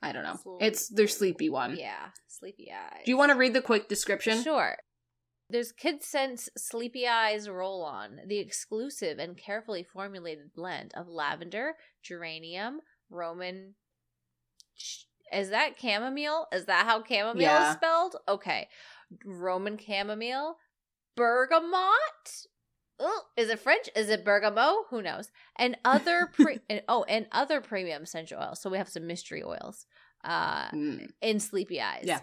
[SPEAKER 2] I don't know.
[SPEAKER 1] Sleep-
[SPEAKER 2] It's their sleepy one.
[SPEAKER 1] Yeah, sleepy eyes.
[SPEAKER 2] Do you want to read the quick description?
[SPEAKER 1] Sure. There's KidScents Sleepy Eyes Roll On, the exclusive and carefully formulated blend of lavender, geranium, Roman. Is that chamomile? Is that how chamomile
[SPEAKER 2] Yeah.
[SPEAKER 1] is spelled? Okay. Roman chamomile, bergamot. Is it French? Is it bergamot? Who knows? And other pre and, oh, and other premium essential oils. So we have some mystery oils. Uh,
[SPEAKER 2] Mm.
[SPEAKER 1] in SleepyIze.
[SPEAKER 2] Yeah.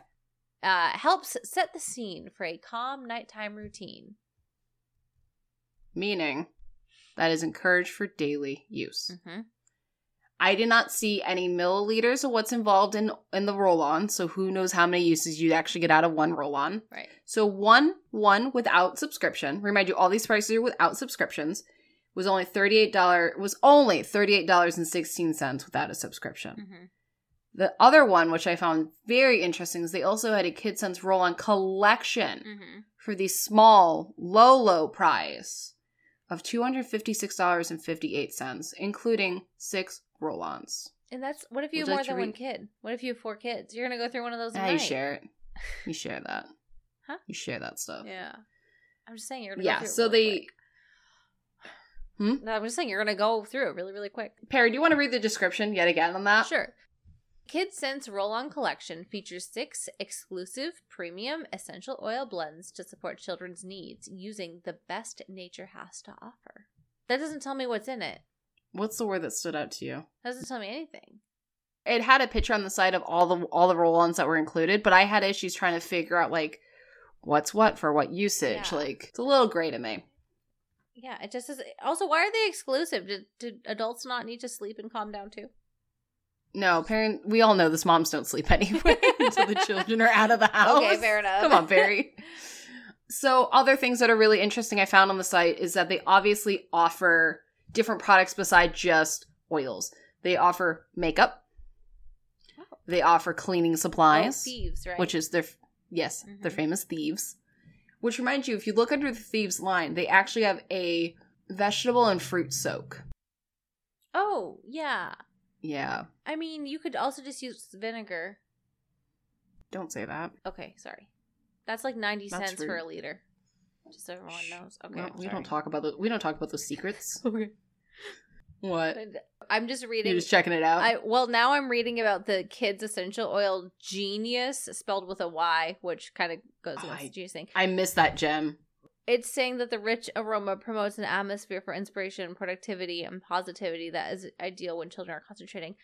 [SPEAKER 1] Uh, helps set the scene for a calm nighttime routine.
[SPEAKER 2] Meaning that is encouraged for daily use.
[SPEAKER 1] Mm-hmm.
[SPEAKER 2] I did not see any milliliters of what's involved in in the roll-on, so who knows how many uses you'd actually get out of one roll-on.
[SPEAKER 1] Right.
[SPEAKER 2] So one one without subscription. Remind you, all these prices are without subscriptions. Was only thirty eight dollar was only thirty eight dollars and sixteen cents without a subscription.
[SPEAKER 1] Mm-hmm.
[SPEAKER 2] The other one, which I found very interesting, is they also had a KidScents roll-on collection
[SPEAKER 1] Mm-hmm.
[SPEAKER 2] for the small, low, low price of two hundred fifty six dollars and fifty eight cents, including six roll-ons.
[SPEAKER 1] And that's what if you
[SPEAKER 2] Would
[SPEAKER 1] have more
[SPEAKER 2] like to
[SPEAKER 1] than one kid? What if you have four kids? You're gonna go through one of those. a
[SPEAKER 2] Ah, you share it. You share that.
[SPEAKER 1] Huh?
[SPEAKER 2] You share that stuff.
[SPEAKER 1] Yeah. I'm just saying you're gonna.
[SPEAKER 2] Yeah,
[SPEAKER 1] Go through it
[SPEAKER 2] so they-
[SPEAKER 1] quick.
[SPEAKER 2] Hmm?
[SPEAKER 1] No, I'm just saying you're gonna go through it really, really quick.
[SPEAKER 2] Perry, do you want to read the description yet again on that?
[SPEAKER 1] Sure. KidScents Roll On Collection features six exclusive premium essential oil blends to support children's needs using the best nature has to offer. That doesn't tell me what's in it.
[SPEAKER 2] What's the word that stood out to you?
[SPEAKER 1] That doesn't tell me anything.
[SPEAKER 2] It had a picture on the side of all the all the roll-ons that were included, but I had issues trying to figure out like what's what for what usage.
[SPEAKER 1] Yeah.
[SPEAKER 2] Like it's a little gray to me.
[SPEAKER 1] Yeah, it just is. Also, why are they exclusive? Did, did adults not need to sleep and calm down too?
[SPEAKER 2] No, parent. We all know this. Moms don't sleep anyway until the children are out of the house.
[SPEAKER 1] Okay, fair enough.
[SPEAKER 2] Come on, Barry. So, other things that are really interesting I found on the site is that they obviously offer different products besides just oils. They offer makeup.
[SPEAKER 1] Oh.
[SPEAKER 2] They offer cleaning
[SPEAKER 1] Oh,
[SPEAKER 2] supplies,
[SPEAKER 1] thieves, right?
[SPEAKER 2] which is their yes, their
[SPEAKER 1] Mhm.
[SPEAKER 2] famous thieves. Which reminds you, if you look under the thieves line, they actually have a vegetable and fruit soak.
[SPEAKER 1] oh yeah.
[SPEAKER 2] Yeah,
[SPEAKER 1] I mean, you could also just use vinegar.
[SPEAKER 2] don't say that.
[SPEAKER 1] Okay, sorry. That's like ninety
[SPEAKER 2] That's
[SPEAKER 1] cents for a liter. Just so everyone knows. Okay,
[SPEAKER 2] we
[SPEAKER 1] sorry.
[SPEAKER 2] don't talk about the we don't talk about those secrets.
[SPEAKER 1] Okay.
[SPEAKER 2] what?
[SPEAKER 1] I'm just reading.
[SPEAKER 2] You're just checking it out.
[SPEAKER 1] I well now I'm reading about the kids essential oil genius spelled with a Y, which kind of goes against
[SPEAKER 2] I-
[SPEAKER 1] the genius thing.
[SPEAKER 2] I missed that gem.
[SPEAKER 1] It's saying that the rich aroma promotes an atmosphere for inspiration, productivity, and positivity that is ideal when children are concentrating.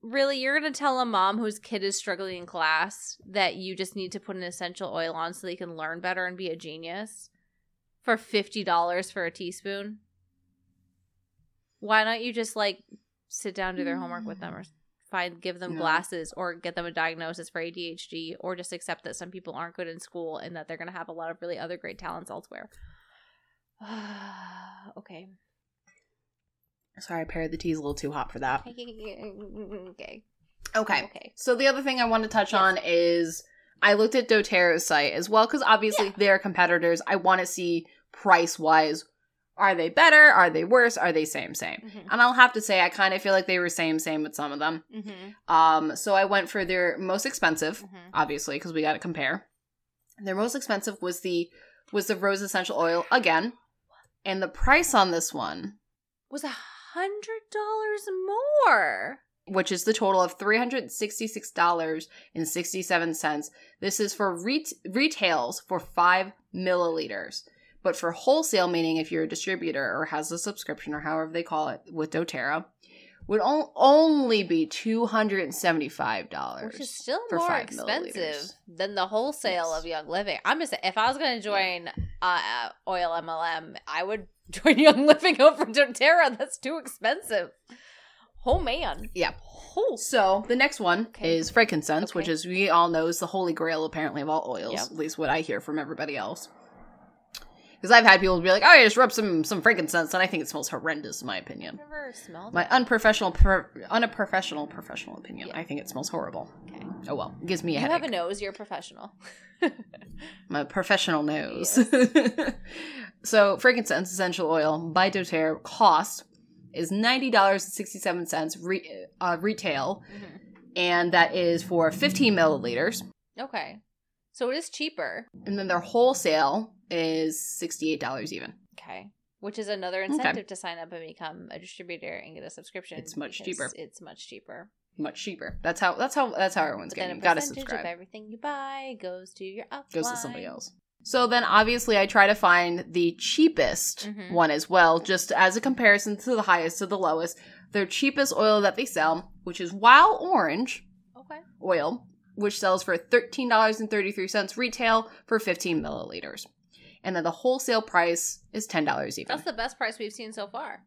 [SPEAKER 1] Really, you're gonna tell a mom whose kid is struggling in class that you just need to put an essential oil on so they can learn better and be a genius for fifty dollars for a teaspoon? Why don't you just like sit down do their homework with them or find give them
[SPEAKER 2] No.
[SPEAKER 1] glasses or get them a diagnosis for ADHD or just accept that some people aren't good in school and that they're going to have a lot of really other great talents elsewhere. okay.
[SPEAKER 2] Sorry, I paired the tea's a little too hot for that.
[SPEAKER 1] Okay.
[SPEAKER 2] Okay.
[SPEAKER 1] Okay.
[SPEAKER 2] So the other thing I want to touch
[SPEAKER 1] Yes.
[SPEAKER 2] on is I looked at doTERRA's site as well because obviously
[SPEAKER 1] Yeah.
[SPEAKER 2] they're competitors. I want to see price wise. Are they better? Are they worse? Are they same same?
[SPEAKER 1] Mhm.
[SPEAKER 2] And I'll have to say I kind of feel like they were same same with some of them.
[SPEAKER 1] Mhm.
[SPEAKER 2] Um, so I went for their most expensive,
[SPEAKER 1] Mhm.
[SPEAKER 2] obviously because we got to compare. Their most expensive was the was the rose essential oil again, and the price on this one
[SPEAKER 1] Was a hundred dollars more.
[SPEAKER 2] which is the total of $366.67. This is for ret- retails for 5 milliliters. But for wholesale, meaning if you're a distributor or has a subscription or however they call it with doTERRA, would only be $275.
[SPEAKER 1] Which is still more expensive than the wholesale
[SPEAKER 2] Yes.
[SPEAKER 1] of Young Living. I'm just if I was going to join uh, Oil MLM, I would join Young Living over doTERRA. That's too expensive. Oh man.
[SPEAKER 2] Yeah.
[SPEAKER 1] Oh.
[SPEAKER 2] So the next one
[SPEAKER 1] Okay.
[SPEAKER 2] is frankincense, which is we all know is the holy grail apparently of all oils.
[SPEAKER 1] Yep.
[SPEAKER 2] At least what I hear from everybody else. Because I've had people be like, "Oh, I just rub some some frankincense," and I think it smells horrendous, in my opinion.
[SPEAKER 1] i Never smelled
[SPEAKER 2] My unprofessional, per, unprofessional, professional opinion.
[SPEAKER 1] Yeah.
[SPEAKER 2] I think it smells horrible.
[SPEAKER 1] Okay.
[SPEAKER 2] Oh well, it gives me a
[SPEAKER 1] You
[SPEAKER 2] headache.
[SPEAKER 1] have a nose. You're a professional.
[SPEAKER 2] My professional nose. so, frankincense essential oil by doTERRA cost is ninety dollars and sixty seven cents re- uh, retail,
[SPEAKER 1] Mhm.
[SPEAKER 2] and that is for fifteen milliliters.
[SPEAKER 1] Okay. So it is cheaper.
[SPEAKER 2] And then their wholesale is sixty eight dollars even.
[SPEAKER 1] Okay. Which is another incentive to sign up and become a distributor and get a subscription.
[SPEAKER 2] It's much cheaper.
[SPEAKER 1] It's much cheaper.
[SPEAKER 2] Much cheaper. That's how. That's how. That's how everyone's
[SPEAKER 1] But
[SPEAKER 2] getting. You gotta subscribe.
[SPEAKER 1] of everything you buy goes to your upline.
[SPEAKER 2] goes to somebody else. So then obviously I try to find the cheapest
[SPEAKER 1] Mhm.
[SPEAKER 2] one as well, just as a comparison to the highest to the lowest. Their cheapest oil that they sell, which is Wild Orange
[SPEAKER 1] Okay.
[SPEAKER 2] oil, which sells for $13.33 retail for 15 milliliters. And then the wholesale price is $10 even.
[SPEAKER 1] That's the best price we've seen so far.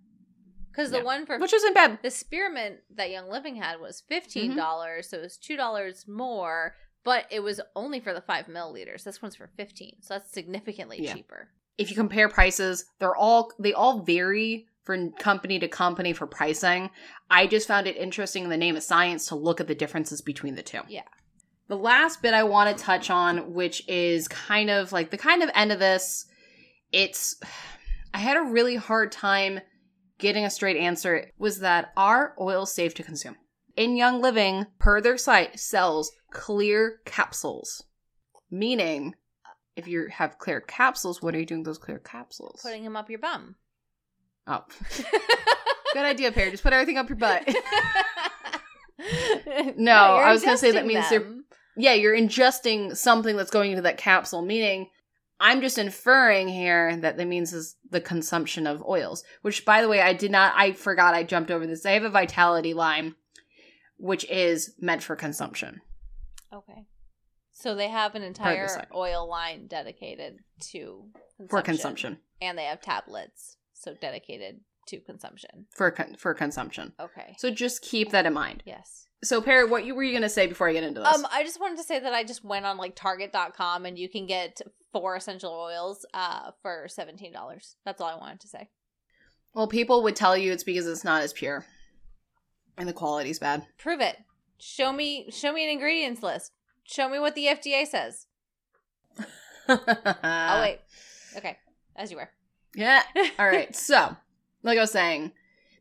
[SPEAKER 1] Because the
[SPEAKER 2] Yeah.
[SPEAKER 1] one for
[SPEAKER 2] which isn't bad.
[SPEAKER 1] the spearmint that Young Living had was fifteen
[SPEAKER 2] Mm-hmm.
[SPEAKER 1] dollars, so it was two dollars more, but it was only for the five milliliters. This one's for fifteen, so that's significantly
[SPEAKER 2] Yeah.
[SPEAKER 1] cheaper.
[SPEAKER 2] If you compare prices, they're all they all vary from company to company for pricing. I just found it interesting in the name of science to look at the differences between the two.
[SPEAKER 1] Yeah.
[SPEAKER 2] The last bit I want to touch on, which is kind of like the kind of end of this, it's I had a really hard time getting a straight answer was that are oils safe to consume? In Young Living, per their site, sells clear capsules. Meaning, if you have clear capsules, what are you doing with those clear capsules?
[SPEAKER 1] Putting them up your bum.
[SPEAKER 2] oh, good idea, Perry. Just put everything up your butt.
[SPEAKER 1] no,
[SPEAKER 2] I was gonna say that means they're- yeah, you're ingesting something that's going into that capsule, meaning I'm just inferring here that that means is the consumption of oils, which by the way, I did not I forgot I jumped over this. I have a vitality line which is meant for consumption.
[SPEAKER 1] Okay. So they have an entire oil line dedicated to consumption.
[SPEAKER 2] For consumption.
[SPEAKER 1] And they have tablets, so dedicated to consumption.
[SPEAKER 2] For con- for consumption.
[SPEAKER 1] Okay.
[SPEAKER 2] So just keep that in mind.
[SPEAKER 1] yes.
[SPEAKER 2] So Perry, what you were you gonna say before I get into this?
[SPEAKER 1] Um, I just wanted to say that I just went on like Target.com and you can get four essential oils uh for seventeen dollars. That's all I wanted to say.
[SPEAKER 2] well, people would tell you it's because it's not as pure. And the quality's bad.
[SPEAKER 1] Prove it. Show me show me an ingredients list. Show me what the FDA says.
[SPEAKER 2] oh
[SPEAKER 1] wait. Okay. As you were.
[SPEAKER 2] Yeah. All right. So, like I was saying,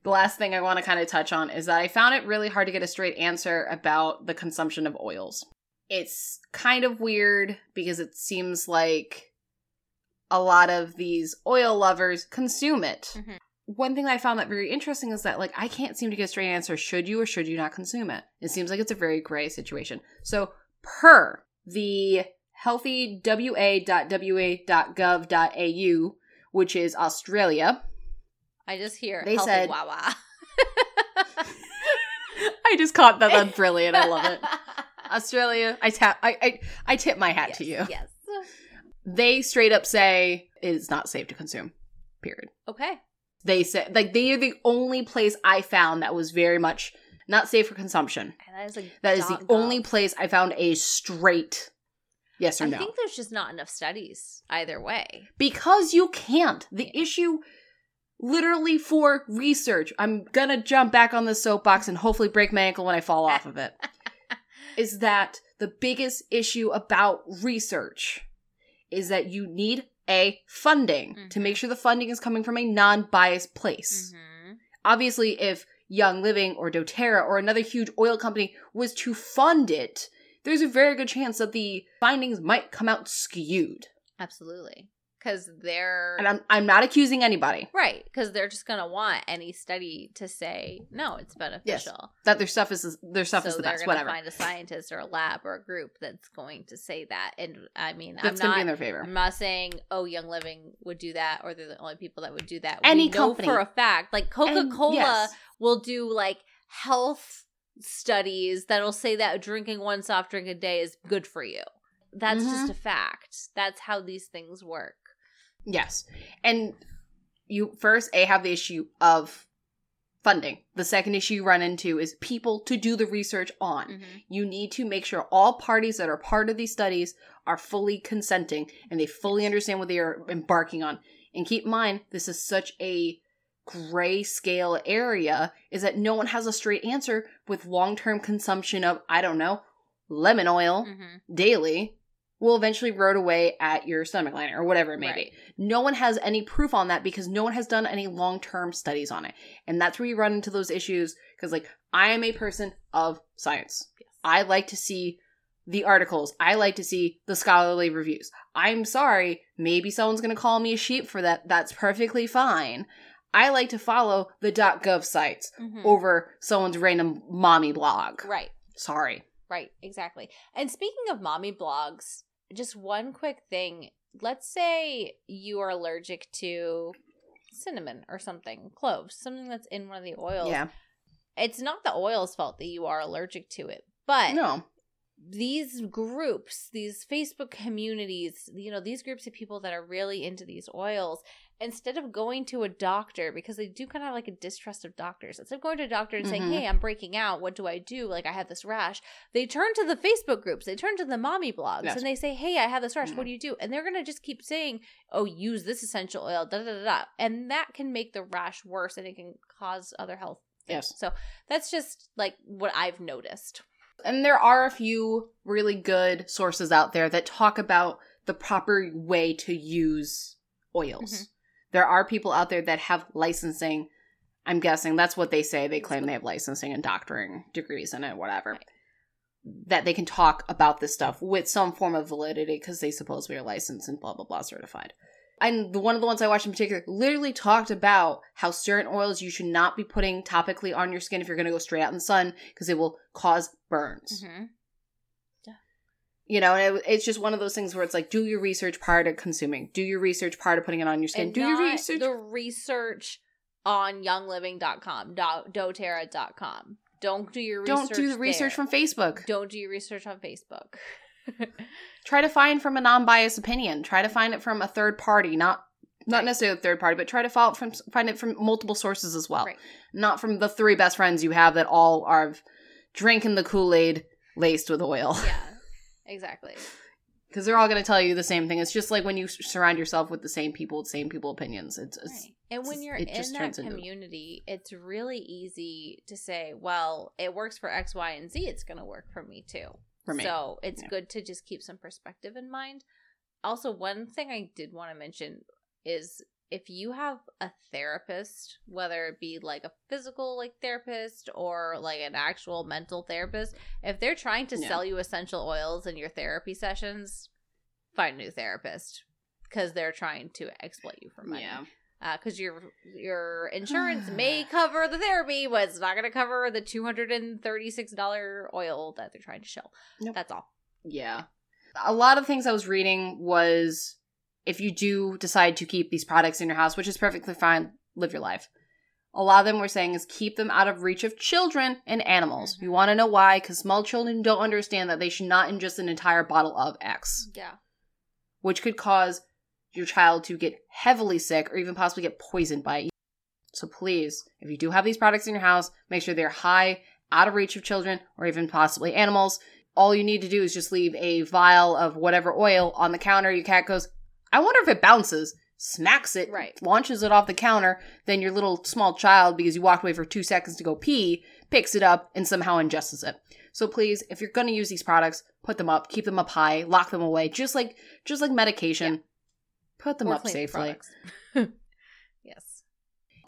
[SPEAKER 2] the last thing I want to kind of touch on is that I found it really hard to get a straight answer about the consumption of oils. It's kind of weird because it seems like a lot of these oil lovers consume it.
[SPEAKER 1] Mhm.
[SPEAKER 2] One thing that I found that very interesting is that like I can't seem to get a straight answer should you or should you not consume it. It seems like it's a very gray situation. So, per the healthywa.wa.gov.au, which is Australia,
[SPEAKER 1] I just hear
[SPEAKER 2] They
[SPEAKER 1] healthy
[SPEAKER 2] said-
[SPEAKER 1] Wawa.
[SPEAKER 2] I just caught that. That's brilliant. I love it. Australia, I tap, I, I, I tip my hat
[SPEAKER 1] yes,
[SPEAKER 2] to you.
[SPEAKER 1] Yes.
[SPEAKER 2] They straight up say it is not safe to consume. Period.
[SPEAKER 1] Okay.
[SPEAKER 2] They say like they are the only place I found that was very much not safe for consumption.
[SPEAKER 1] And that is like
[SPEAKER 2] That is the
[SPEAKER 1] dot
[SPEAKER 2] only place I found a straight yes or
[SPEAKER 1] I
[SPEAKER 2] no.
[SPEAKER 1] I think there's just not enough studies either way.
[SPEAKER 2] because you can't. The issue literally for research. I'm to jump back on the soapbox and hopefully break my ankle when I fall off of it. is that the biggest issue about research is that you need a funding to
[SPEAKER 1] Mhm.
[SPEAKER 2] make sure the funding is coming from a non-biased place.
[SPEAKER 1] Mm-hmm.
[SPEAKER 2] Obviously, if Young Living or doTERRA or another huge oil company was to fund it, there's a very good chance that the findings might come out skewed.
[SPEAKER 1] Absolutely. Because they're
[SPEAKER 2] And I'm I'm not accusing anybody
[SPEAKER 1] right. Because they're just gonna want any study to say no, it's beneficial.
[SPEAKER 2] that their stuff is their stuff
[SPEAKER 1] so
[SPEAKER 2] is the
[SPEAKER 1] they're
[SPEAKER 2] best.
[SPEAKER 1] gonna
[SPEAKER 2] Whatever.
[SPEAKER 1] find a scientist or a lab or a group that's going to say that. And I mean,
[SPEAKER 2] That's
[SPEAKER 1] I'm
[SPEAKER 2] be in their favor.
[SPEAKER 1] I'm not saying oh, Young Living would do that, or they're the only people that would do that.
[SPEAKER 2] Any
[SPEAKER 1] we know
[SPEAKER 2] company.
[SPEAKER 1] for a fact, like Coca Cola
[SPEAKER 2] yes.
[SPEAKER 1] will do like health studies that'll say that drinking one soft drink a day is good for you. That's
[SPEAKER 2] Mhm.
[SPEAKER 1] just a fact. That's how these things work.
[SPEAKER 2] Yes. And you first a have the issue of funding. The second issue you run into is people to do the research on.
[SPEAKER 1] Mhm.
[SPEAKER 2] You need to make sure all parties that are part of these studies are fully consenting and they fully understand what they are embarking on. And keep in mind, this is such a gray scale area is that no one has a straight answer with long-term consumption of I don't know, lemon oil
[SPEAKER 1] Mhm.
[SPEAKER 2] daily will eventually rot away at your stomach liner or whatever it may
[SPEAKER 1] Right.
[SPEAKER 2] be. No one has any proof on that because no one has done any long-term studies on it. And that's where you run into those issues because like I am a person of science.
[SPEAKER 1] Yes.
[SPEAKER 2] I like to see the articles. I like to see the scholarly reviews. I'm sorry, maybe someone's going to call me a sheep for that. That's perfectly fine. I like to follow the .gov sites
[SPEAKER 1] Mhm.
[SPEAKER 2] over someone's random mommy blog.
[SPEAKER 1] Right.
[SPEAKER 2] Sorry.
[SPEAKER 1] Right, exactly. And speaking of mommy blogs, just one quick thing. Let's say you are allergic to cinnamon or something, cloves, something that's in one of the oils.
[SPEAKER 2] Yeah.
[SPEAKER 1] It's not the oil's fault that you are allergic to it, but
[SPEAKER 2] No.
[SPEAKER 1] these groups, these Facebook communities, you know, these groups of people that are really into these oils, instead of going to a doctor, because they do kind of like a distrust of doctors, instead of going to a doctor and saying,
[SPEAKER 2] Mhm.
[SPEAKER 1] hey, I'm breaking out, what do I do? Like, I have this rash, they turn to the Facebook groups, they turn to the mommy blogs,
[SPEAKER 2] Yes.
[SPEAKER 1] and they say, hey, I have this rash,
[SPEAKER 2] Mhm.
[SPEAKER 1] what do you do? And they're going to just keep saying, oh, use this essential oil, da da da da. And that can make the rash worse and it can cause other health. things.
[SPEAKER 2] Yes.
[SPEAKER 1] So that's just like what I've noticed.
[SPEAKER 2] And there are a few really good sources out there that talk about the proper way to use oils.
[SPEAKER 1] Mhm.
[SPEAKER 2] There are people out there that have licensing. I'm guessing that's what they say. They claim they have licensing and doctoring degrees in it, whatever. That they can talk about this stuff with some form of validity because they suppose we are licensed and blah, blah, blah certified. And one of the ones I watched in particular literally talked about how certain oils you should not be putting topically on your skin if you're going to go straight out in the sun because it will cause burns.
[SPEAKER 1] Mm-hmm.
[SPEAKER 2] You know, and it, it's just one of those things where it's like, do your research prior to consuming. Do your research prior to putting it on your skin.
[SPEAKER 1] And
[SPEAKER 2] do your research.
[SPEAKER 1] The research on youngliving.com, do- doterra.com. Don't do your research.
[SPEAKER 2] Don't do the research
[SPEAKER 1] there.
[SPEAKER 2] from Facebook.
[SPEAKER 1] Don't do your research on Facebook.
[SPEAKER 2] Try to find from a non-biased opinion. Try to find it from a third party, not not
[SPEAKER 1] Right.
[SPEAKER 2] necessarily a third party, but try to follow it from find it from multiple sources as well.
[SPEAKER 1] Right.
[SPEAKER 2] Not from the three best friends you have that all are drinking the Kool-Aid laced with oil.
[SPEAKER 1] yeah, exactly.
[SPEAKER 2] Because they're all going to tell you the same thing. It's just like when you surround yourself with the same people, with same people opinions. It's, it's
[SPEAKER 1] Right. And when you're
[SPEAKER 2] it
[SPEAKER 1] in
[SPEAKER 2] just
[SPEAKER 1] that
[SPEAKER 2] turns into-
[SPEAKER 1] community, it's really easy to say, well, it works for X, Y, and Z. It's going to work for me too.
[SPEAKER 2] for me.
[SPEAKER 1] So it's
[SPEAKER 2] Yeah.
[SPEAKER 1] good to just keep some perspective in mind. Also, one thing I did want to mention is if you have a therapist, whether it be like a physical like therapist or like an actual mental therapist, if they're trying to
[SPEAKER 2] Yeah.
[SPEAKER 1] sell you essential oils in your therapy sessions, find a new therapist because they're trying to exploit you for money
[SPEAKER 2] yeah.
[SPEAKER 1] Uh, because your your insurance may cover the therapy, but it's not going to cover the two hundred and thirty six dollar oil that they're trying to sell.
[SPEAKER 2] Nope.
[SPEAKER 1] That's all.
[SPEAKER 2] Yeah. A lot of things I was reading was if you do decide to keep these products in your house, which is perfectly fine, live your life. A lot of them were saying is keep them out of reach of children and animals.
[SPEAKER 1] Mhm.
[SPEAKER 2] You want to know why? Because small children don't understand that they should not ingest an entire bottle of X,
[SPEAKER 1] Yeah.
[SPEAKER 2] which could cause your child to get heavily sick or even possibly get poisoned by it. So please, if you do have these products in your house, make sure they're high, out of reach of children or even possibly animals. All you need to do is just leave a vial of whatever oil on the counter. Your cat goes, I wonder if it bounces, smacks it,
[SPEAKER 1] Right.
[SPEAKER 2] launches it off the counter. Then your little small child, because you walked away for two seconds to go pee, picks it up and somehow ingests it. So please, if you're going to use these products, put them up, keep them up high, lock them away, just like just like medication. Put them
[SPEAKER 1] Or
[SPEAKER 2] up safely.
[SPEAKER 1] yes.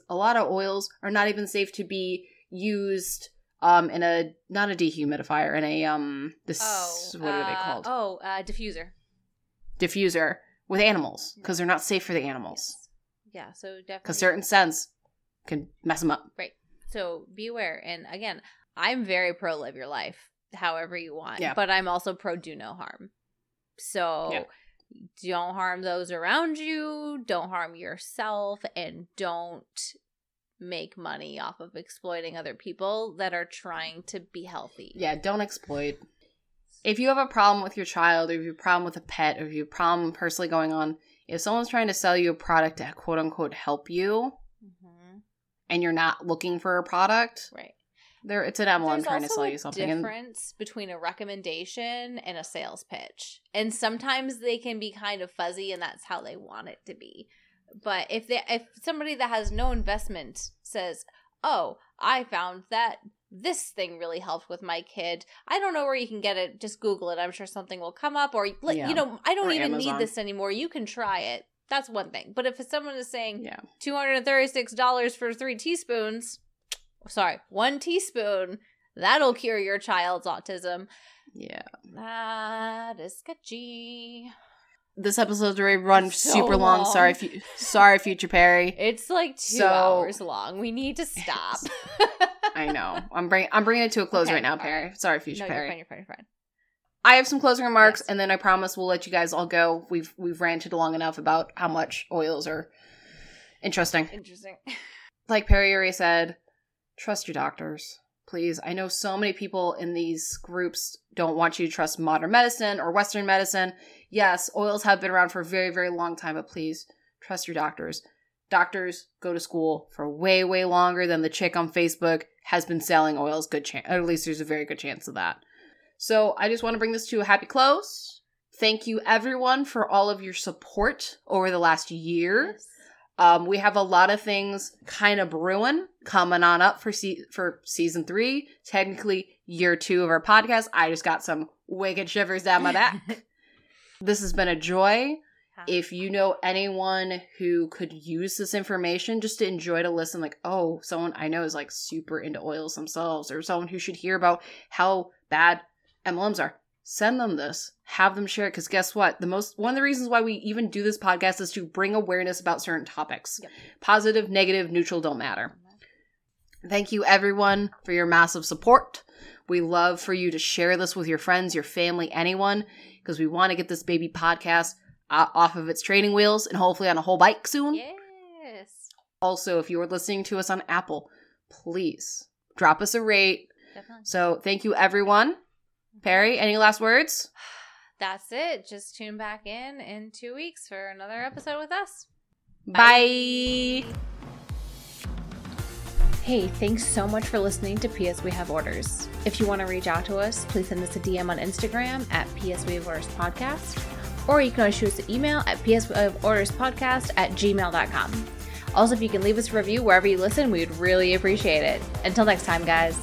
[SPEAKER 2] a lot of oils are not even safe to be used um in a not a dehumidifier in a um this
[SPEAKER 1] Oh.
[SPEAKER 2] what are they
[SPEAKER 1] uh,
[SPEAKER 2] called
[SPEAKER 1] Oh, uh, diffuser.
[SPEAKER 2] diffuser with animals because they're not safe for the animals
[SPEAKER 1] Yes. Yeah. So definitely.
[SPEAKER 2] because certain scents can mess them up Right.
[SPEAKER 1] So be aware. And again, I'm very pro live your life however you want.
[SPEAKER 2] Yeah.
[SPEAKER 1] But I'm also pro do no harm. So
[SPEAKER 2] Yeah.
[SPEAKER 1] don't harm those around you, don't harm yourself, and don't make money off of exploiting other people that are trying to be healthy.
[SPEAKER 2] yeah don't exploit if you have a problem with your child or if you have a problem with a pet or if you have a problem personally going on if someone's trying to sell you a product to quote unquote help you
[SPEAKER 1] Mhm.
[SPEAKER 2] and you're not looking for a product,
[SPEAKER 1] Right.
[SPEAKER 2] there it's an
[SPEAKER 1] There's
[SPEAKER 2] trying to sell you something. And
[SPEAKER 1] difference between a recommendation and a sales pitch, and sometimes they can be kind of fuzzy, and that's how they want it to be. But if they, if somebody that has no investment says, "Oh, I found that this thing really helped with my kid," I don't know where you can get it. Just Google it. I'm sure something will come up. Or
[SPEAKER 2] Yeah.
[SPEAKER 1] you know, I don't
[SPEAKER 2] Or
[SPEAKER 1] even
[SPEAKER 2] Amazon.
[SPEAKER 1] need this anymore. You can try it. That's one thing. But if someone is saying,
[SPEAKER 2] yeah.
[SPEAKER 1] two hundred and thirty-six dollars for three teaspoons. Sorry, one teaspoon. That'll cure your child's autism.
[SPEAKER 2] Yeah.
[SPEAKER 1] That is sketchy.
[SPEAKER 2] This episode's already run
[SPEAKER 1] So
[SPEAKER 2] super long.
[SPEAKER 1] long.
[SPEAKER 2] Sorry, fu- sorry, future Perry.
[SPEAKER 1] It's like two
[SPEAKER 2] So-
[SPEAKER 1] hours long. We need to stop.
[SPEAKER 2] I know. I'm bring I'm bringing it to a close
[SPEAKER 1] Okay,
[SPEAKER 2] right now, Perry.
[SPEAKER 1] right.
[SPEAKER 2] Sorry,
[SPEAKER 1] no,
[SPEAKER 2] future
[SPEAKER 1] you're
[SPEAKER 2] Perry.
[SPEAKER 1] fine. You're fine. You're fine.
[SPEAKER 2] I have some closing remarks,
[SPEAKER 1] Yes.
[SPEAKER 2] and then I promise we'll let you guys all go. We've we've ranted long enough about how much oils are interesting.
[SPEAKER 1] Interesting.
[SPEAKER 2] Like Perry already said, trust your doctors, please. I know so many people in these groups don't want you to trust modern medicine or Western medicine. Yes, oils have been around for a very very long time, but please trust your doctors. Doctors go to school for way way longer than the chick on Facebook has been selling oils. Good chance, at least there's a very good chance of that. So I just want to bring this to a happy close. Thank you everyone for all of your support over the last year.
[SPEAKER 1] Yes.
[SPEAKER 2] Um, we have a lot of things kind of brewing coming on up for se- for season three. Technically, year two of our podcast. I just got some wicked shivers down my back. this has been a joy. If you know anyone who could use this information just to enjoy to listen, like, oh, someone I know is like super into oils themselves, or someone who should hear about how bad MLMs are, send them this. Have them share it. Because guess what? The most one of the reasons why we even do this podcast is to bring awareness about certain topics.
[SPEAKER 1] Yep.
[SPEAKER 2] Positive, negative, neutral don't matter. Thank you everyone for your massive support. We love for you to share this with your friends, your family, anyone, because we want to get this baby podcast uh, off of its training wheels and hopefully on a whole bike soon.
[SPEAKER 1] Yes.
[SPEAKER 2] Also, if you are listening to us on Apple, please drop us a rate.
[SPEAKER 1] Definitely.
[SPEAKER 2] So, thank you everyone. Perry, any last words?
[SPEAKER 1] That's it. Just tune back in in two weeks for another episode with us.
[SPEAKER 2] Bye.
[SPEAKER 1] Hey, thanks so much for listening to PS We Have Orders. If you want to reach out to us, please send us a DM on Instagram at PS We Have Orders Podcast, or you can always shoot us an email at PS We Have Orders Podcast at gmail.com. Also, if you can leave us a review wherever you listen, we would really appreciate it. Until next time, guys.